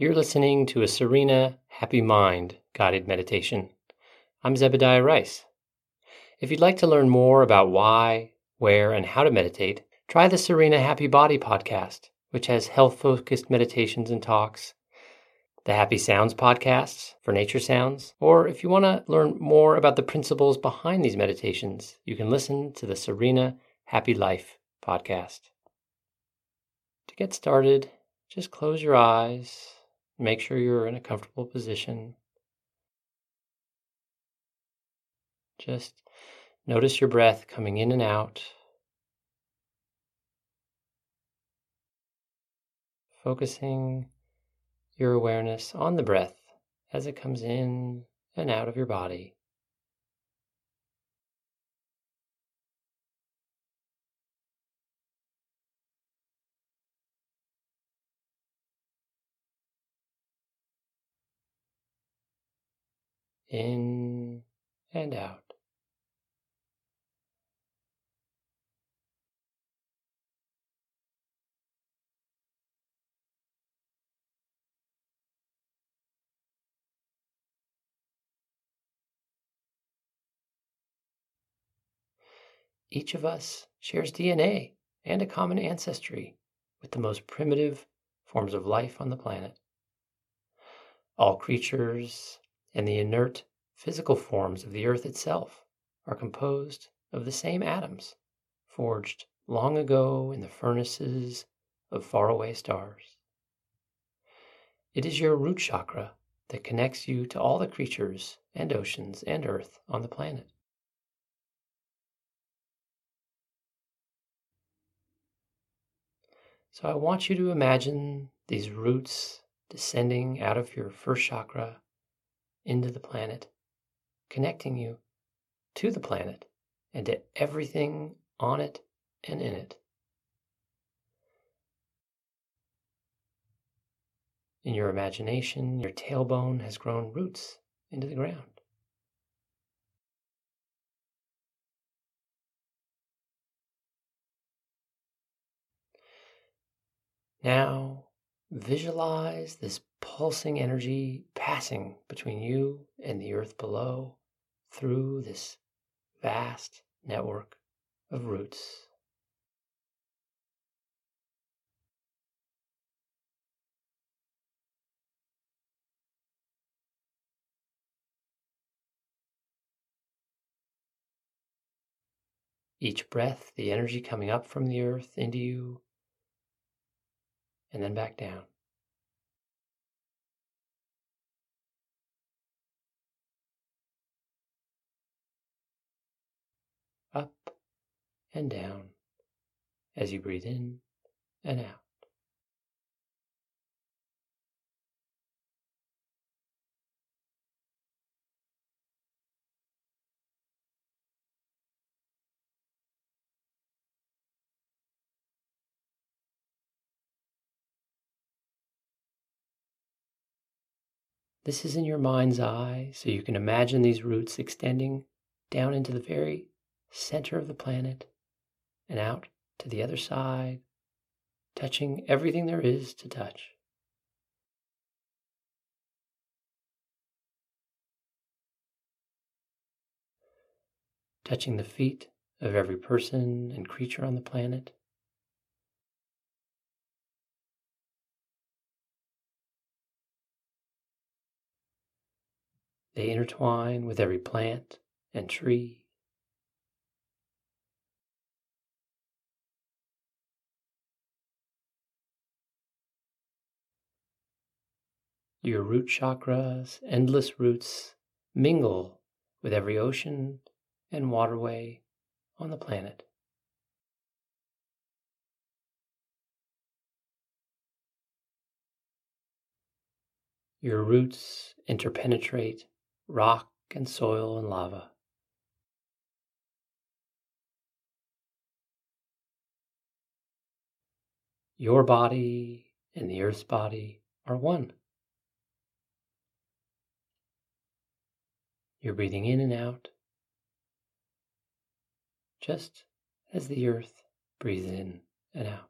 You're listening to a Serena Happy Mind guided meditation. I'm Zebediah Rice. If you'd like to learn more about why, where, and how to meditate, try the Serena Happy Body podcast, which has health focused meditations and talks, the Happy Sounds podcasts for nature sounds, or if you want to learn more about the principles behind these meditations, you can listen to the Serena Happy Life podcast. To get started, just close your eyes. Make sure you're in a comfortable position. Just notice your breath coming in and out. Focusing your awareness on the breath as it comes in and out of your body. In and out. Each of us shares DNA and a common ancestry with the most primitive forms of life on the planet. All creatures and the inert physical forms of the earth itself are composed of the same atoms forged long ago in the furnaces of faraway stars. It is your root chakra that connects you to all the creatures and oceans and earth on the planet. So I want you to imagine these roots descending out of your first chakra into the planet, connecting you to the planet and to everything on it and in it. In your imagination, your tailbone has grown roots into the ground. Now, visualize this pulsing energy passing between you and the earth below through this vast network of roots. Each breath, the energy coming up from the earth into you and then back down. Up and down as you breathe in and out. This is in your mind's eye, so you can imagine these roots extending down into the very center of the planet and out to the other side, touching everything there is to touch. Touching the feet of every person and creature on the planet. They intertwine with every plant and tree. Your root chakra's endless roots mingle with every ocean and waterway on the planet. Your roots interpenetrate rock and soil and lava. Your body and the earth's body are one. You're breathing in and out, just as the earth breathes in and out.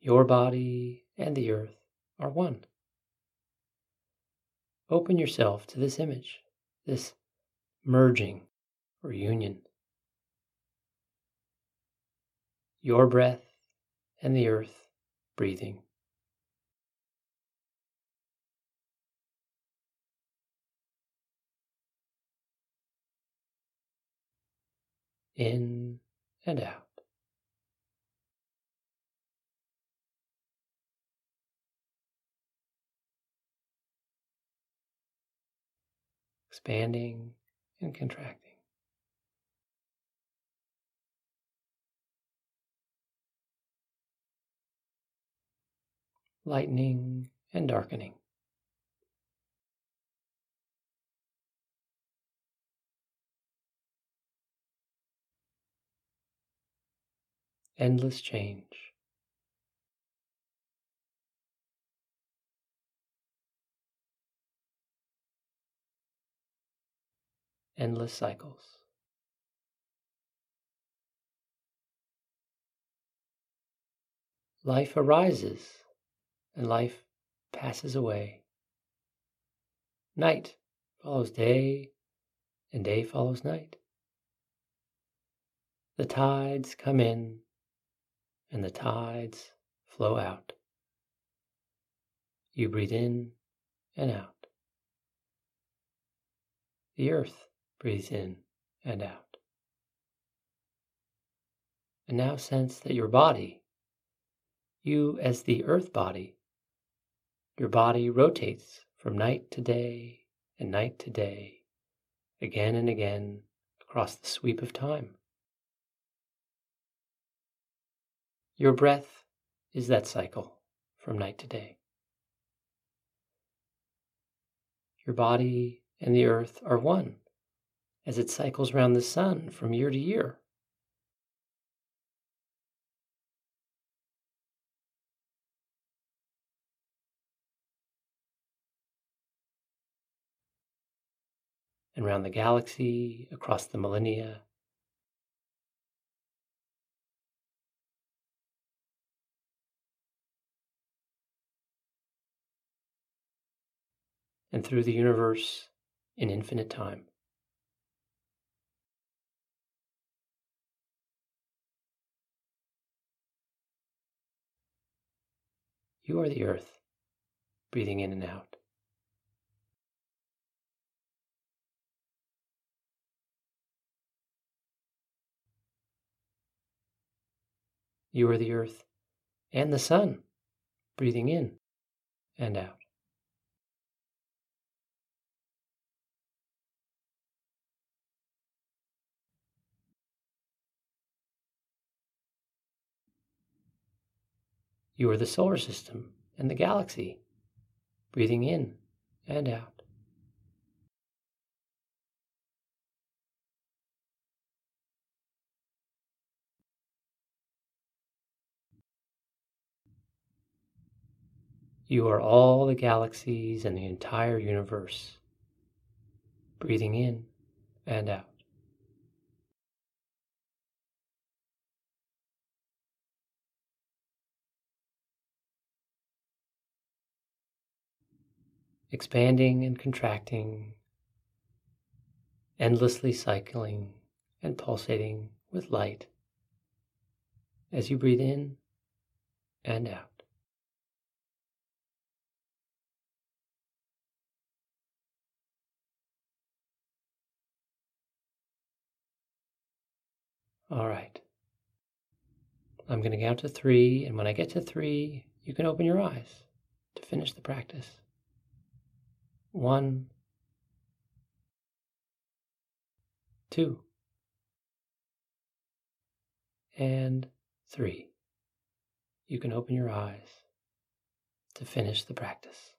Your body and the earth are one. Open yourself to this image, this merging or union. Your breath and the earth breathing. In and out. Expanding and contracting. Lightening and darkening. Endless change. Endless cycles. Life arises and life passes away. Night follows day and day follows night. The tides come in and the tides flow out. You breathe in and out. The earth Breathe in and out. And now sense that your body, you as the earth body, your body rotates from night to day and night to day, again and again across the sweep of time. Your breath is that cycle from night to day. Your body and the earth are one as it cycles around the sun from year to year. And around the galaxy, across the millennia, and through the universe in infinite time. You are the earth, breathing in and out. You are the earth and the sun, breathing in and out. You are the solar system and the galaxy, breathing in and out. You are all the galaxies and the entire universe, breathing in and out. Expanding and contracting, endlessly cycling and pulsating with light as you breathe in and out. All right. I'm going to count to three, and when I get to three, you can open your eyes to finish the practice one, two, and three. You can open your eyes to finish the practice.